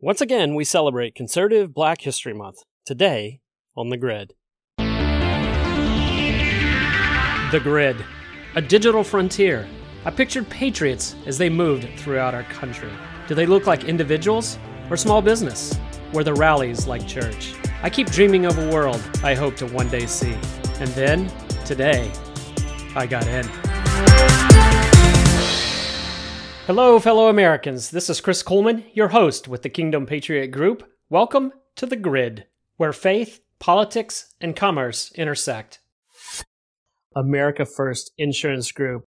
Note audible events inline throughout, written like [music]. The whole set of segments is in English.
Once again, we celebrate Conservative Black History Month, today on The Grid. The Grid, a digital frontier. I pictured patriots as they moved throughout our country. Do they look like individuals or small business? Were the rallies like church? I keep dreaming of a world I hope to one day see. And then, today, I got in. Hello, fellow Americans. This is Chris Kuhlmann, your host with the Kingdom Patriot Group. Welcome to The Grid, where faith, politics, and commerce intersect. America First Insurance Group.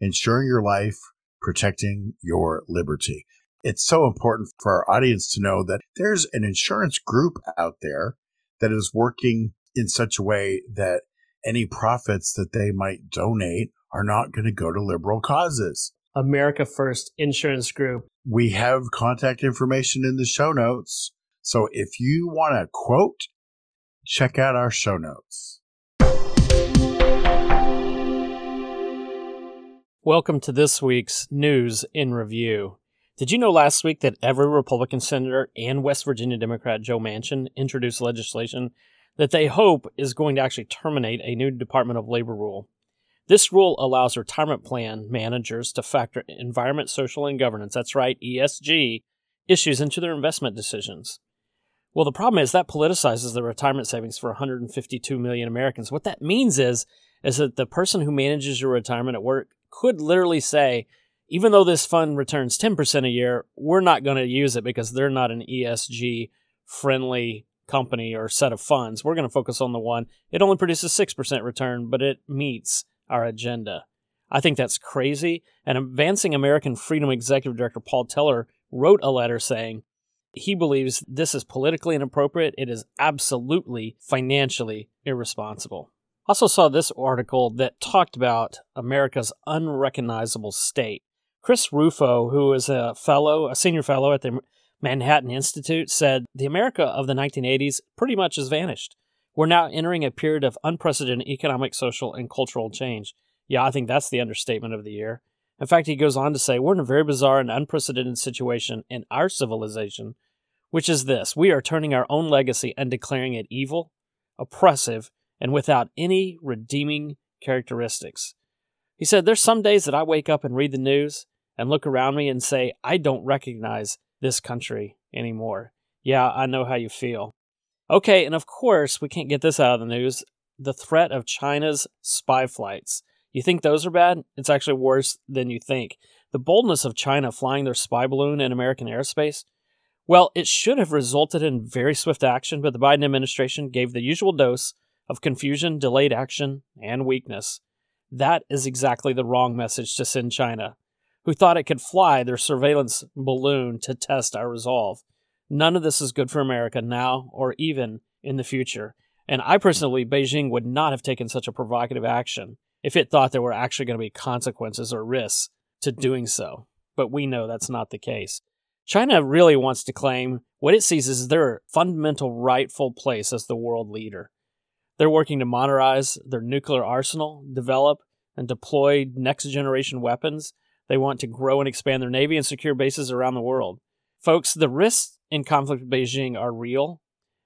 Insuring your life, protecting your liberty. It's so important for our audience to know that there's an insurance group out there that is working in such a way that any profits that they might donate are not going to go to liberal causes. America First Insurance Group. We have contact information in the show notes. So if you want a quote, check out our show notes. Welcome to this week's News in Review. Did you know last week that every Republican senator and West Virginia Democrat Joe Manchin introduced legislation that they hope is going to actually terminate a new Department of Labor rule? This rule allows retirement plan managers to factor environment, social, and governance, that's right, ESG, issues into their investment decisions. Well, the problem is that politicizes the retirement savings for 152 million Americans. What that means is, is that the person who manages your retirement at work could literally say, even though this fund returns 10% a year, we're not going to use it because they're not an ESG friendly company or set of funds. We're going to focus on the one. It only produces 6% return, but it meets our agenda. I think that's crazy. And Advancing American Freedom Executive Director Paul Teller wrote a letter saying he believes this is politically inappropriate. It is absolutely financially irresponsible. Also saw this article that talked about America's unrecognizable state. Chris Rufo, who is a fellow, a senior fellow at the Manhattan Institute, said the America of the 1980s pretty much has vanished. We're now entering a period of unprecedented economic, social, and cultural change. Yeah, I think that's the understatement of the year. In fact, he goes on to say, We're in a very bizarre and unprecedented situation in our civilization, which is this we are turning our own legacy and declaring it evil, oppressive, and without any redeeming characteristics. He said, There's some days that I wake up and read the news and look around me and say, I don't recognize this country anymore. Yeah, I know how you feel. Okay, and of course, we can't get this out of the news the threat of China's spy flights. You think those are bad? It's actually worse than you think. The boldness of China flying their spy balloon in American airspace? Well, it should have resulted in very swift action, but the Biden administration gave the usual dose of confusion, delayed action, and weakness. That is exactly the wrong message to send China, who thought it could fly their surveillance balloon to test our resolve. None of this is good for America now or even in the future. And I personally, Beijing would not have taken such a provocative action if it thought there were actually going to be consequences or risks to doing so. But we know that's not the case. China really wants to claim what it sees as their fundamental rightful place as the world leader. They're working to modernize their nuclear arsenal, develop and deploy next generation weapons. They want to grow and expand their navy and secure bases around the world. Folks, the risks in conflict with Beijing are real,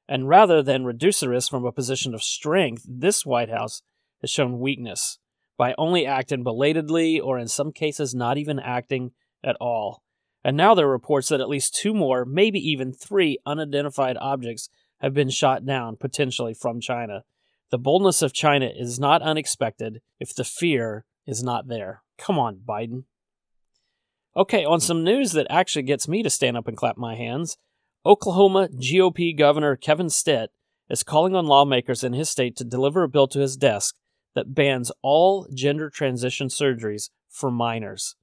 and rather than reduce the risk from a position of strength, this White House has shown weakness by only acting belatedly or in some cases not even acting at all. And now there are reports that at least two more, maybe even three unidentified objects have been shot down, potentially from China. The boldness of China is not unexpected if the fear is not there. Come on, Biden. Okay, on some news that actually gets me to stand up and clap my hands. Oklahoma GOP Governor Kevin Stitt is calling on lawmakers in his state to deliver a bill to his desk that bans all gender transition surgeries for minors.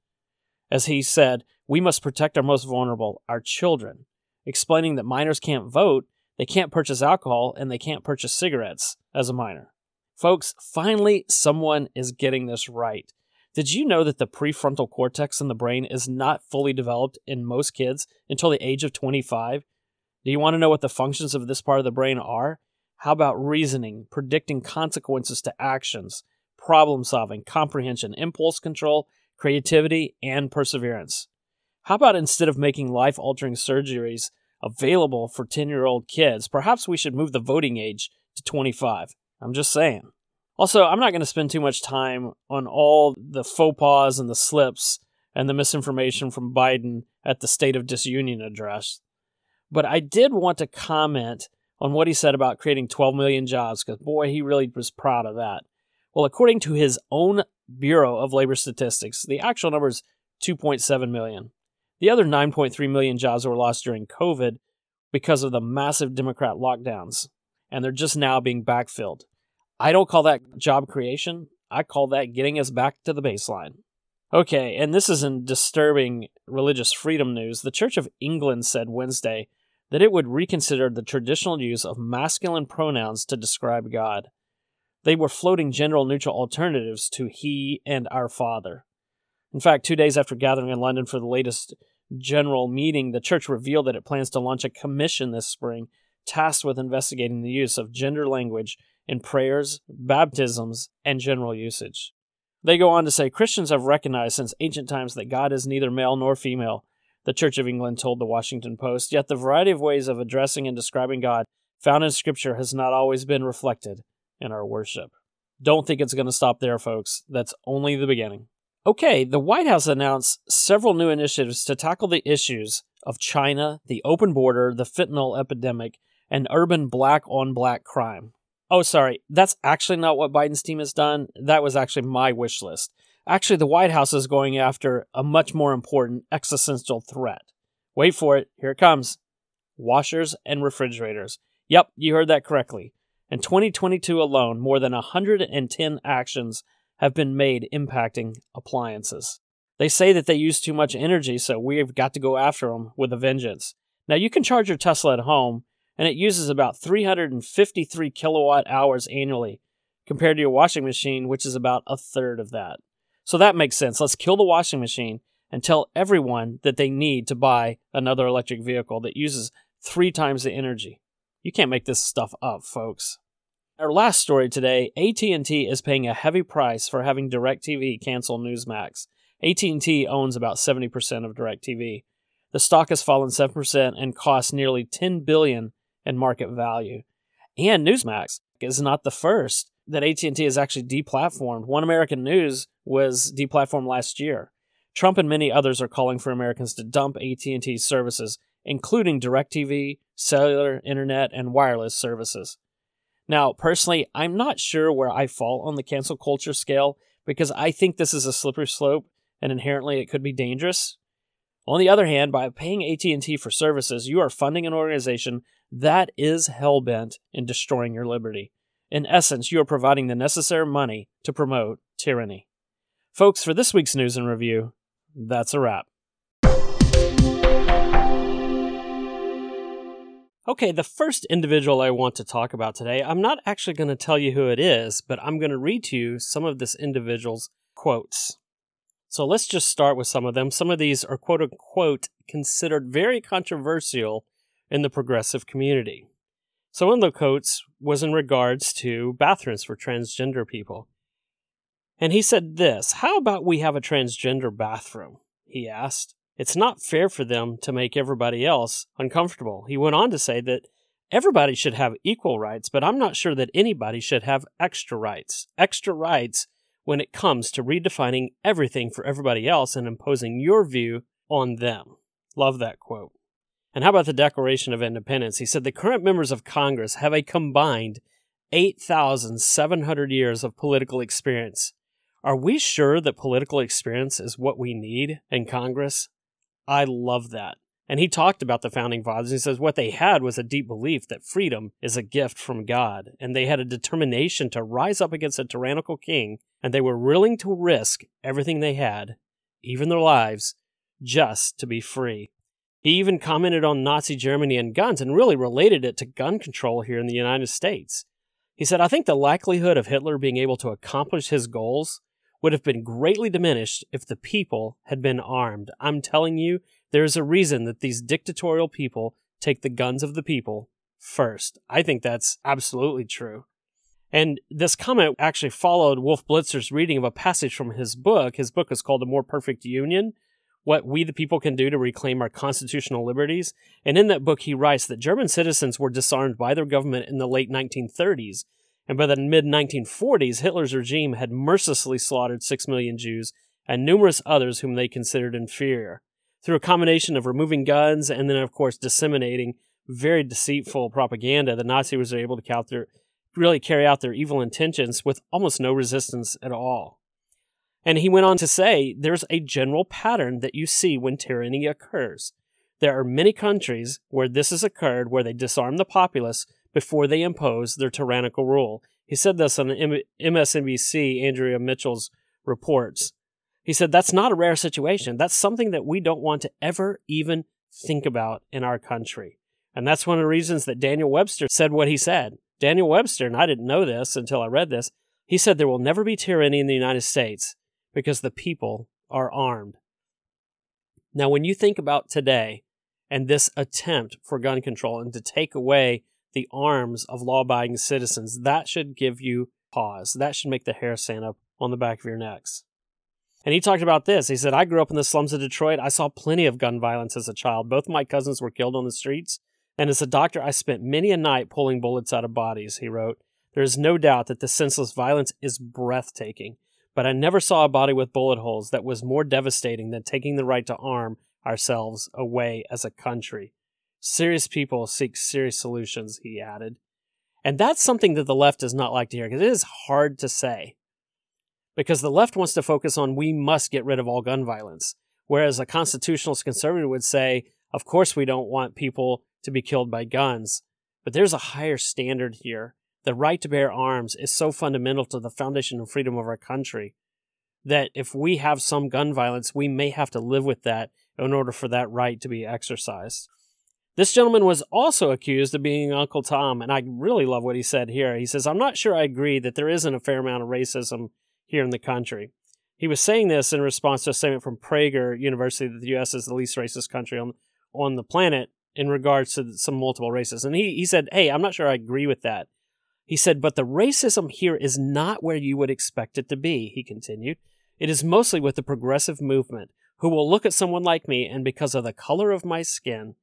As he said, we must protect our most vulnerable, our children, explaining that minors can't vote, they can't purchase alcohol, and they can't purchase cigarettes as a minor. Folks, finally, someone is getting this right. Did you know that the prefrontal cortex in the brain is not fully developed in most kids until the age of 25? Do you want to know what the functions of this part of the brain are? How about reasoning, predicting consequences to actions, problem solving, comprehension, impulse control, creativity, and perseverance? How about instead of making life altering surgeries, available for 10 year old kids. Perhaps we should move the voting age to 25. I'm just saying. Also, I'm not going to spend too much time on all the faux pas and the slips and the misinformation from Biden at the State of Disunion address. But I did want to comment on what he said about creating 12 million jobs because, boy, he really was proud of that. Well, according to his own Bureau of Labor Statistics, the actual number is 2.7 million. The other 9.3 million jobs were lost during COVID because of the massive Democrat lockdowns, and they're just now being backfilled. I don't call that job creation. I call that getting us back to the baseline. Okay, and this is in disturbing religious freedom news. The Church of England said Wednesday that it would reconsider the traditional use of masculine pronouns to describe God. They were floating general neutral alternatives to He and Our Father. In fact, two days after gathering in London for the latest general meeting, the church revealed that it plans to launch a commission this spring tasked with investigating the use of gender language in prayers, baptisms, and general usage. They go on to say Christians have recognized since ancient times that God is neither male nor female, the Church of England told the Washington Post, yet the variety of ways of addressing and describing God found in Scripture has not always been reflected in our worship. Don't think it's going to stop there, folks. That's only the beginning. Okay, the White House announced several new initiatives to tackle the issues of China, the open border, the fentanyl epidemic, and urban black on black crime. Oh, sorry, that's actually not what Biden's team has done. That was actually my wish list. Actually, the White House is going after a much more important existential threat. Wait for it, here it comes washers and refrigerators. Yep, you heard that correctly. In 2022 alone, more than 110 actions have been made impacting appliances. They say that they use too much energy, so we've got to go after them with a vengeance. Now, you can charge your Tesla at home, and it uses about 353 kilowatt hours annually, compared to your washing machine, which is about a third of that. So that makes sense. Let's kill the washing machine and tell everyone that they need to buy another electric vehicle that uses three times the energy. You can't make this stuff up, folks. Our last story today, AT&T is paying a heavy price for having DirecTV cancel Newsmax. AT&T owns about 70% of DirecTV. The stock has fallen 7% and costs nearly 10 billion in market value. And Newsmax is not the first that AT&T has actually deplatformed. One American News was deplatformed last year. Trump and many others are calling for Americans to dump AT&T services, including DirecTV, cellular, internet, and wireless services. Now, personally, I'm not sure where I fall on the cancel culture scale because I think this is a slippery slope and inherently it could be dangerous. On the other hand, by paying AT&T for services, you are funding an organization that is hell-bent in destroying your liberty. In essence, you are providing the necessary money to promote tyranny. Folks, for this week's news and review, that's a wrap. Okay, the first individual I want to talk about today, I'm not actually going to tell you who it is, but I'm going to read to you some of this individual's quotes. So let's just start with some of them. Some of these are quote unquote considered very controversial in the progressive community. So one of the quotes was in regards to bathrooms for transgender people. And he said this How about we have a transgender bathroom? He asked. It's not fair for them to make everybody else uncomfortable. He went on to say that everybody should have equal rights, but I'm not sure that anybody should have extra rights. Extra rights when it comes to redefining everything for everybody else and imposing your view on them. Love that quote. And how about the Declaration of Independence? He said the current members of Congress have a combined 8,700 years of political experience. Are we sure that political experience is what we need in Congress? I love that. And he talked about the founding fathers. He says what they had was a deep belief that freedom is a gift from God, and they had a determination to rise up against a tyrannical king, and they were willing to risk everything they had, even their lives, just to be free. He even commented on Nazi Germany and guns and really related it to gun control here in the United States. He said, I think the likelihood of Hitler being able to accomplish his goals would have been greatly diminished if the people had been armed. I'm telling you, there is a reason that these dictatorial people take the guns of the people first. I think that's absolutely true. And this comment actually followed Wolf Blitzer's reading of a passage from his book. His book is called A More Perfect Union, what we the people can do to reclaim our constitutional liberties. And in that book, he writes that German citizens were disarmed by their government in the late 1930s. And by the mid 1940s, Hitler's regime had mercilessly slaughtered 6 million Jews and numerous others whom they considered inferior. Through a combination of removing guns and then, of course, disseminating very deceitful propaganda, the Nazis were able to really carry out their evil intentions with almost no resistance at all. And he went on to say there's a general pattern that you see when tyranny occurs. There are many countries where this has occurred where they disarm the populace before they impose their tyrannical rule. He said this on MSNBC, Andrea Mitchell's reports. He said that's not a rare situation. That's something that we don't want to ever even think about in our country. And that's one of the reasons that Daniel Webster said what he said. Daniel Webster, and I didn't know this until I read this, he said there will never be tyranny in the United States because the people are armed. Now, when you think about today and this attempt for gun control and to take away the arms of law abiding citizens, that should give you pause. That should make the hair stand up on the back of your necks. And he talked about this. He said, I grew up in the slums of Detroit. I saw plenty of gun violence as a child. Both my cousins were killed on the streets. And as a doctor, I spent many a night pulling bullets out of bodies, he wrote. There is no doubt that the senseless violence is breathtaking but I never saw a body with bullet holes that was more devastating than taking the right to arm ourselves away as a country. Serious people seek serious solutions, he added. And that's something that the left does not like to hear because it is hard to say. Because the left wants to focus on we must get rid of all gun violence, whereas a constitutionalist conservative would say, of course, we don't want people to be killed by guns. But there's a higher standard here the right to bear arms is so fundamental to the foundation and freedom of our country that if we have some gun violence, we may have to live with that in order for that right to be exercised. This gentleman was also accused of being Uncle Tom, and I really love what he said here. He says, I'm not sure I agree that there isn't a fair amount of racism here in the country. He was saying this in response to a statement from Prager University that the U.S. is the least racist country on, on the planet in regards to some multiple races. And he, he said, Hey, I'm not sure I agree with that. He said, But the racism here is not where you would expect it to be, he continued. It is mostly with the progressive movement, who will look at someone like me and because of the color of my skin,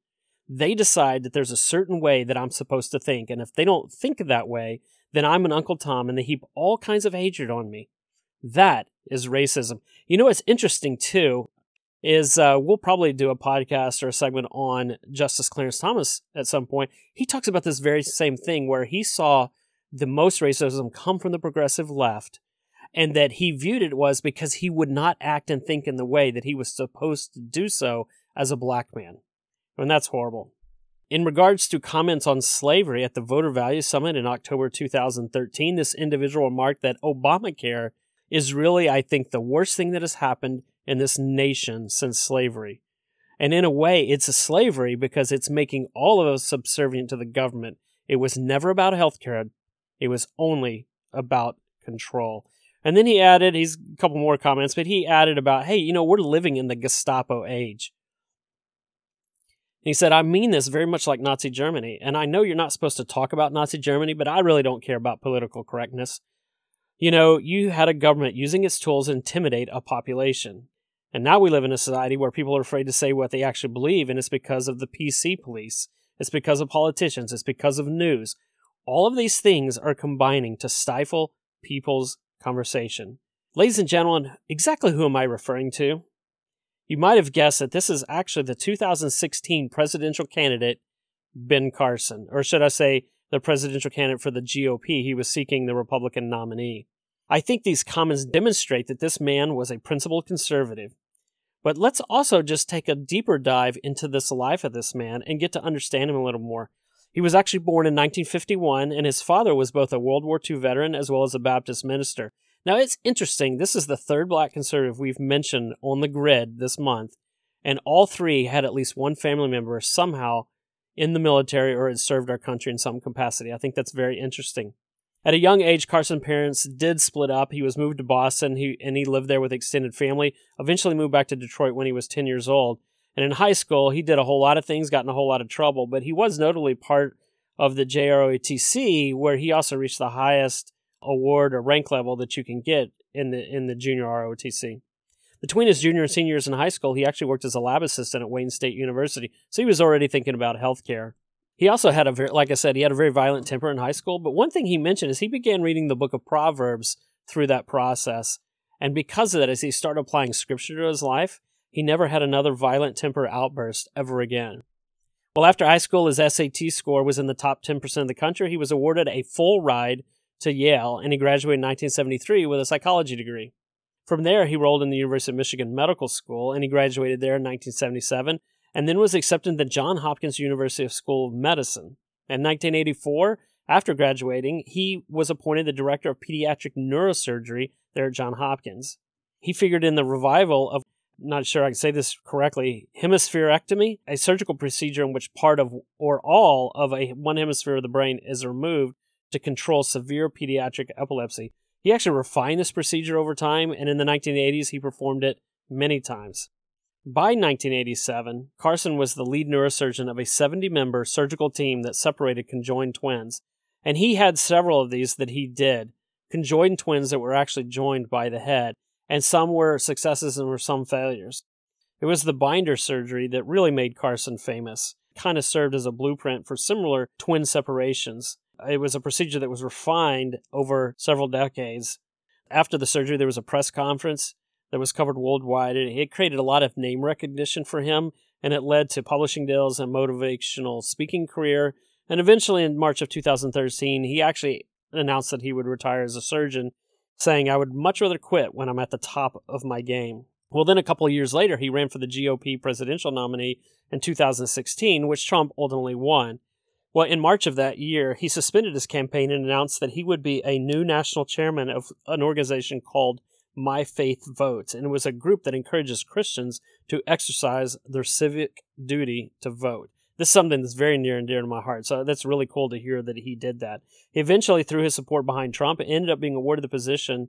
they decide that there's a certain way that I'm supposed to think. And if they don't think that way, then I'm an Uncle Tom and they heap all kinds of hatred on me. That is racism. You know what's interesting too is uh, we'll probably do a podcast or a segment on Justice Clarence Thomas at some point. He talks about this very same thing where he saw the most racism come from the progressive left and that he viewed it was because he would not act and think in the way that he was supposed to do so as a black man. And that's horrible. In regards to comments on slavery at the Voter Value Summit in October 2013, this individual remarked that Obamacare is really, I think, the worst thing that has happened in this nation since slavery. And in a way, it's a slavery because it's making all of us subservient to the government. It was never about health care it was only about control. And then he added, he's a couple more comments, but he added about, hey, you know, we're living in the Gestapo age. he said, I mean this very much like Nazi Germany. And I know you're not supposed to talk about Nazi Germany, but I really don't care about political correctness. You know, you had a government using its tools to intimidate a population. And now we live in a society where people are afraid to say what they actually believe, and it's because of the PC police. It's because of politicians. It's because of news. All of these things are combining to stifle people's conversation. Ladies and gentlemen, exactly who am I referring to? You might have guessed that this is actually the 2016 presidential candidate, Ben Carson, or should I say, the presidential candidate for the GOP. He was seeking the Republican nominee. I think these comments demonstrate that this man was a principled conservative. But let's also just take a deeper dive into this life of this man and get to understand him a little more. He was actually born in 1951, and his father was both a World War II veteran as well as a Baptist minister. Now, it's interesting. This is the third black conservative we've mentioned on the grid this month, and all three had at least one family member somehow in the military or had served our country in some capacity. I think that's very interesting. At a young age, Carson's parents did split up. He was moved to Boston, he, and he lived there with extended family. Eventually, moved back to Detroit when he was 10 years old. And in high school, he did a whole lot of things, got in a whole lot of trouble, but he was notably part of the JROTC, where he also reached the highest award or rank level that you can get in the in the junior ROTC. Between his junior and senior years in high school, he actually worked as a lab assistant at Wayne State University, so he was already thinking about healthcare. He also had a very, like I said, he had a very violent temper in high school. But one thing he mentioned is he began reading the book of Proverbs through that process. And because of that, as he started applying scripture to his life, he never had another violent temper outburst ever again. Well, after high school, his SAT score was in the top 10% of the country. He was awarded a full ride to Yale, and he graduated in 1973 with a psychology degree. From there, he enrolled in the University of Michigan Medical School, and he graduated there in 1977, and then was accepted to Johns Hopkins University School of Medicine. In 1984, after graduating, he was appointed the director of pediatric neurosurgery there at Johns Hopkins. He figured in the revival of not sure I can say this correctly, hemispherectomy, a surgical procedure in which part of or all of a one hemisphere of the brain is removed to control severe pediatric epilepsy. He actually refined this procedure over time, and in the 1980s, he performed it many times. By 1987, Carson was the lead neurosurgeon of a 70 member surgical team that separated conjoined twins, and he had several of these that he did, conjoined twins that were actually joined by the head and some were successes and were some failures. It was the binder surgery that really made Carson famous. kind of served as a blueprint for similar twin separations. It was a procedure that was refined over several decades. After the surgery, there was a press conference that was covered worldwide. It created a lot of name recognition for him, and it led to publishing deals and motivational speaking career. And eventually, in March of 2013, he actually announced that he would retire as a surgeon saying, I would much rather quit when I'm at the top of my game. Well, then a couple of years later, he ran for the GOP presidential nominee in 2016, which Trump ultimately won. Well, in March of that year, he suspended his campaign and announced that he would be a new national chairman of an organization called My Faith Votes. And it was a group that encourages Christians to exercise their civic duty to vote this is something that's very near and dear to my heart. So that's really cool to hear that he did that. He eventually, through his support behind Trump, and ended up being awarded the position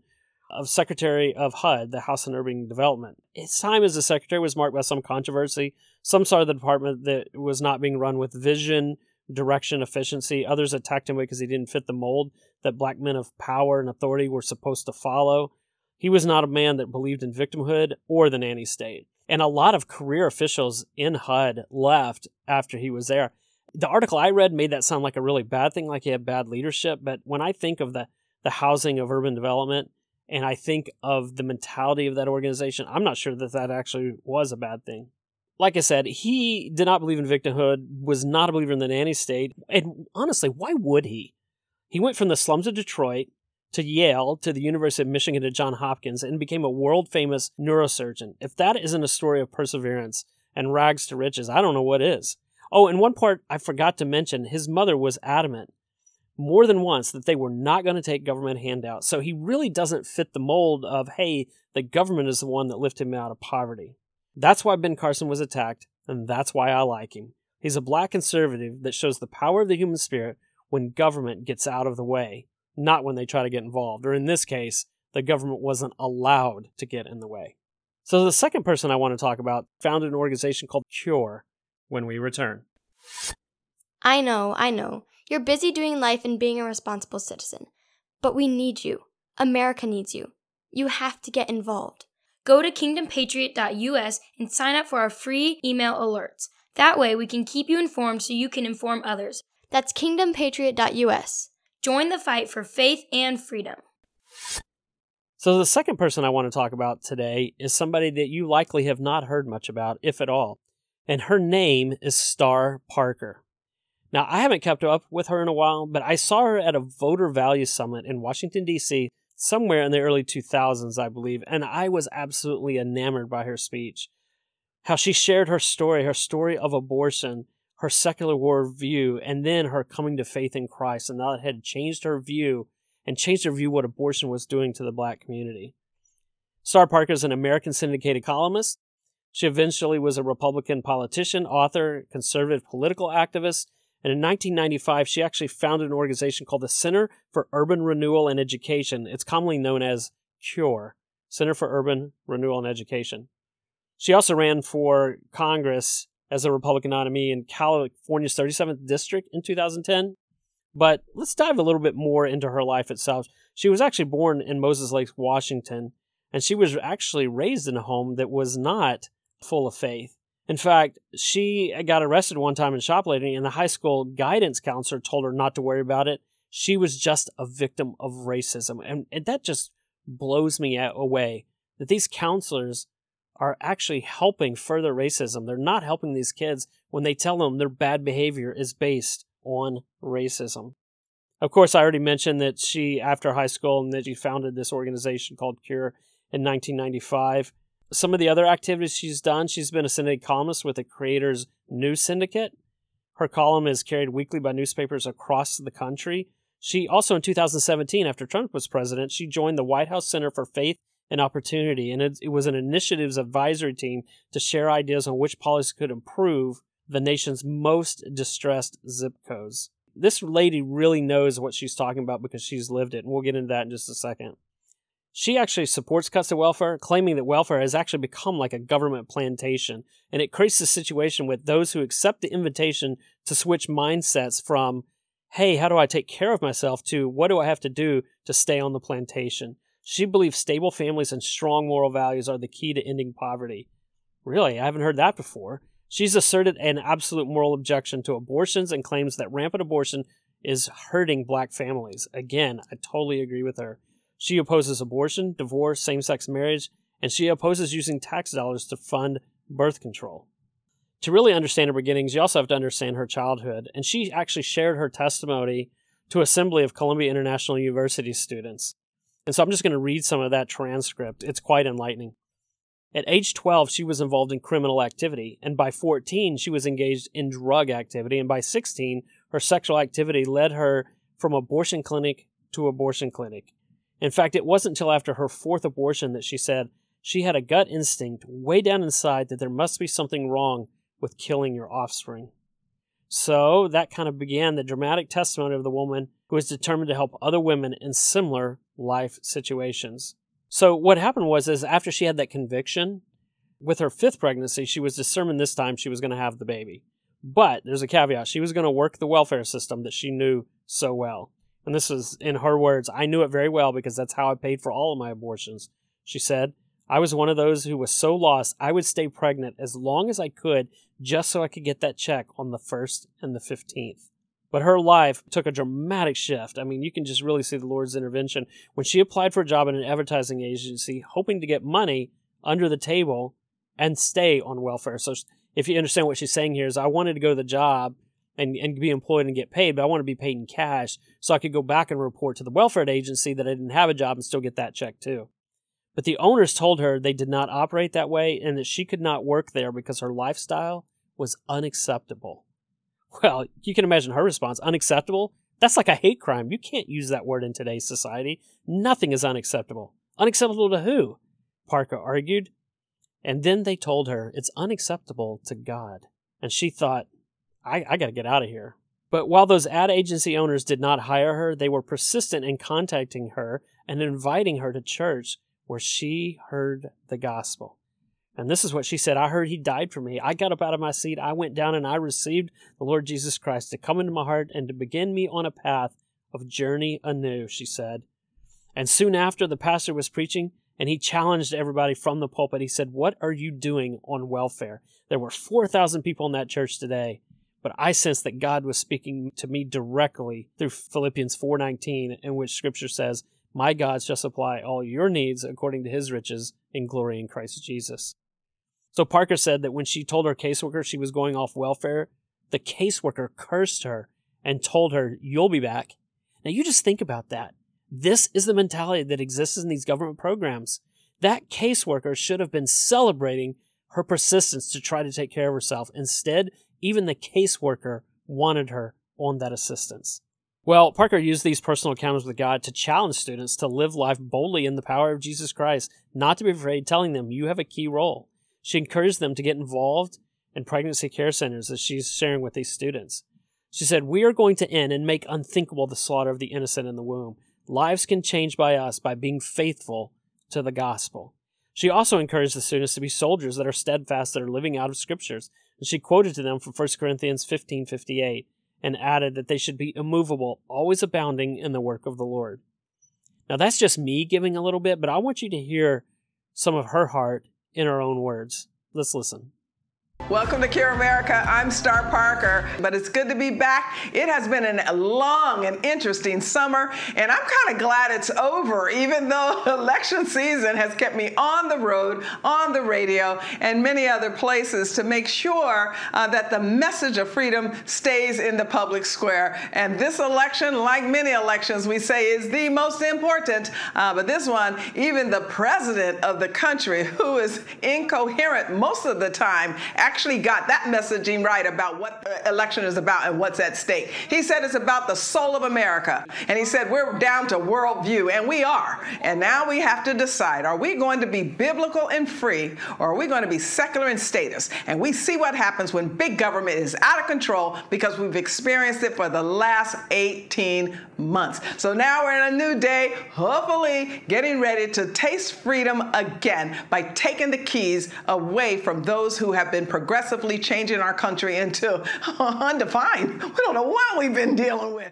of Secretary of HUD, the House and Urban Development. His time as a secretary was marked by some controversy. Some saw the department that was not being run with vision, direction, efficiency. Others attacked him because he didn't fit the mold that black men of power and authority were supposed to follow. He was not a man that believed in victimhood or the nanny state. And a lot of career officials in HUD left after he was there. The article I read made that sound like a really bad thing, like he had bad leadership. But when I think of the, the housing of urban development and I think of the mentality of that organization, I'm not sure that that actually was a bad thing. Like I said, he did not believe in victimhood, was not a believer in the nanny state. And honestly, why would he? He went from the slums of Detroit to Yale, to the University of Michigan, to Johns Hopkins, and became a world famous neurosurgeon. If that isn't a story of perseverance and rags to riches, I don't know what is. Oh, and one part I forgot to mention his mother was adamant more than once that they were not going to take government handouts. So he really doesn't fit the mold of, hey, the government is the one that lifted him out of poverty. That's why Ben Carson was attacked, and that's why I like him. He's a black conservative that shows the power of the human spirit when government gets out of the way not when they try to get involved. Or in this case, the government wasn't allowed to get in the way. So the second person I want to talk about founded an organization called Cure when we return. I know, I know. You're busy doing life and being a responsible citizen. But we need you. America needs you. You have to get involved. Go to kingdompatriot.us and sign up for our free email alerts. That way we can keep you informed so you can inform others. That's kingdompatriot.us. Join the fight for faith and freedom. So, the second person I want to talk about today is somebody that you likely have not heard much about, if at all. And her name is Star Parker. Now, I haven't kept up with her in a while, but I saw her at a voter value summit in Washington, D.C., somewhere in the early 2000s, I believe, and I was absolutely enamored by her speech. How she shared her story, her story of abortion, her secular world view and then her coming to faith in Christ and that had changed her view and changed her view what abortion was doing to the black community. Star Parker is an American syndicated columnist. She eventually was a Republican politician, author, conservative political activist, and in 1995 she actually founded an organization called the Center for Urban Renewal and Education. It's commonly known as CURE, Center for Urban Renewal and Education. She also ran for Congress as a Republican nominee in California's 37th district in 2010. But let's dive a little bit more into her life itself. She was actually born in Moses Lake, Washington, And she was actually raised in a home that was not full of faith. In fact, she got arrested one time in shoplifting, and the high school guidance counselor told her not to worry about it. She was just a victim of racism. And, and that just blows me away that these counselors are actually helping further racism. They're not helping these kids when they tell them their bad behavior is based on racism. Of course, I already mentioned that she, after high school, and that she founded this organization called Cure in 1995. Some of the other activities she's done, she's been a syndicated columnist with the Creators News Syndicate. Her column is carried weekly by newspapers across the country. She also, in 2017, after Trump was president, she joined the White House Center for Faith and Opportunity, and it, it was an initiatives advisory team to share ideas on which policies could improve the nation's most distressed zip codes. This lady really knows what she's talking about because she's lived it, and we'll get into that in just a second. She actually supports cuts to welfare, claiming that welfare has actually become like a government plantation, and it creates a situation with those who accept the invitation to switch mindsets from, hey, how do I take care of myself, to what do I have to do to stay on the plantation. She believes stable families and strong moral values are the key to ending poverty. Really, I haven't heard that before. She's asserted an absolute moral objection to abortions and claims that rampant abortion is hurting black families. Again, I totally agree with her. She opposes abortion, divorce, same sex marriage, and she opposes using tax dollars to fund birth control. To really understand her beginnings, you also have to understand her childhood, and she actually shared her testimony to Assembly of Columbia International University students. And so I'm just going to read some of that transcript. It's quite enlightening. At age 12, she was involved in criminal activity, and by 14, she was engaged in drug activity, and by 16, her sexual activity led her from abortion clinic to abortion clinic. In fact, it wasn't until after her fourth abortion that she said she had a gut instinct way down inside that there must be something wrong with killing your offspring. So that kind of began the dramatic testimony of the woman who was determined to help other women in similar life situations. So what happened was is after she had that conviction, with her fifth pregnancy, she was determined this time she was going to have the baby. But there's a caveat. She was going to work the welfare system that she knew so well. And this is in her words, I knew it very well because that's how I paid for all of my abortions. She said, I was one of those who was so lost I would stay pregnant as long as I could just so I could get that check on the 1st and the 15th. But her life took a dramatic shift. I mean, you can just really see the Lord's intervention. When she applied for a job in an advertising agency, hoping to get money under the table and stay on welfare. So, if you understand what she's saying here, is I wanted to go to the job and, and be employed and get paid, but I want to be paid in cash so I could go back and report to the welfare agency that I didn't have a job and still get that check too. But the owners told her they did not operate that way and that she could not work there because her lifestyle was unacceptable. Well, you can imagine her response unacceptable? That's like a hate crime. You can't use that word in today's society. Nothing is unacceptable. Unacceptable to who? Parker argued. And then they told her it's unacceptable to God. And she thought, I, I got to get out of here. But while those ad agency owners did not hire her, they were persistent in contacting her and inviting her to church where she heard the gospel. And this is what she said I heard he died for me. I got up out of my seat. I went down and I received the Lord Jesus Christ to come into my heart and to begin me on a path of journey anew, she said. And soon after, the pastor was preaching and he challenged everybody from the pulpit. He said, What are you doing on welfare? There were 4,000 people in that church today, but I sensed that God was speaking to me directly through Philippians 4:19 in which scripture says, "My God shall supply all your needs according to his riches in glory in Christ Jesus." So Parker said that when she told her caseworker she was going off welfare, the caseworker cursed her and told her, You'll be back. Now you just think about that. This is the mentality that exists in these government programs. That caseworker should have been celebrating her persistence to try to take care of herself. Instead, even the caseworker wanted her on that assistance. Well, Parker used these personal encounters with God to challenge students to live life boldly in the power of Jesus Christ, not to be afraid, telling them you have a key role. She encouraged them to get involved in pregnancy care centers as she's sharing with these students. She said, We are going to end and make unthinkable the slaughter of the innocent in the womb. Lives can change by us by being faithful to the gospel. She also encouraged the students to be soldiers that are steadfast, that are living out of scriptures. And she quoted to them from 1 Corinthians 15 58 and added that they should be immovable, always abounding in the work of the Lord. Now, that's just me giving a little bit, but I want you to hear some of her heart in our own words. Let's listen. Welcome to Care America. I'm Star Parker, but it's good to be back. It has been a long and interesting summer, and I'm kind of glad it's over, even though [laughs] election season has kept me on the road, on the radio, and many other places to make sure uh, that the message of freedom stays in the public square. And this election, like many elections, we say is the most important, uh, but this one, even the president of the country, who is incoherent most of the time, actually got that messaging right about what the election is about and what's at stake. He said it's about the soul of America. And he said we're down to worldview, and we are. And now we have to decide are we going to be biblical and free, or are we going to be secular in status? And we see what happens when big government is out of control because we've experienced it for the last 18 months. So now we're in a new day, hopefully getting ready to taste freedom again by taking the keys away from those who have been progressively changing our country into [laughs] undefined. We don't know what we've been dealing with.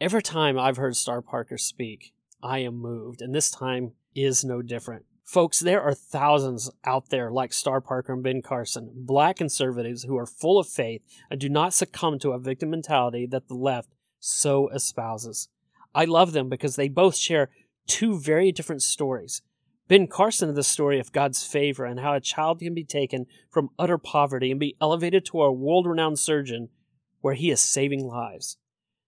Every time I've heard Star Parker speak, I am moved, and this time is no different. Folks, there are thousands out there like Star Parker and Ben Carson, black conservatives who are full of faith and do not succumb to a victim mentality that the left so espouses. I love them because they both share two very different stories. Ben Carson is the story of God's favor and how a child can be taken from utter poverty and be elevated to a world renowned surgeon where he is saving lives.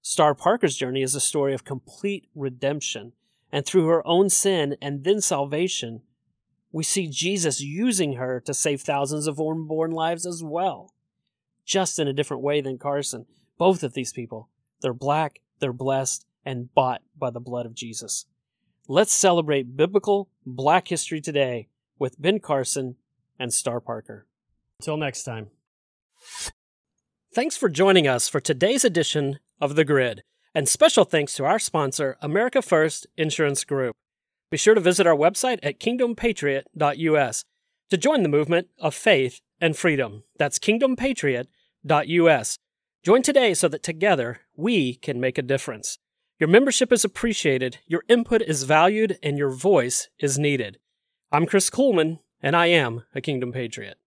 Star Parker's journey is a story of complete redemption, and through her own sin and then salvation, we see Jesus using her to save thousands of unborn lives as well. Just in a different way than Carson. Both of these people, they're black, they're blessed, and bought by the blood of Jesus. Let's celebrate biblical Black History today with Ben Carson and Star Parker. Until next time. Thanks for joining us for today's edition of The Grid, and special thanks to our sponsor, America First Insurance Group. Be sure to visit our website at kingdompatriot.us to join the movement of faith and freedom. That's kingdompatriot.us. Join today so that together we can make a difference. Your membership is appreciated, your input is valued, and your voice is needed. I'm Chris Kuhlmann, and I am a Kingdom Patriot.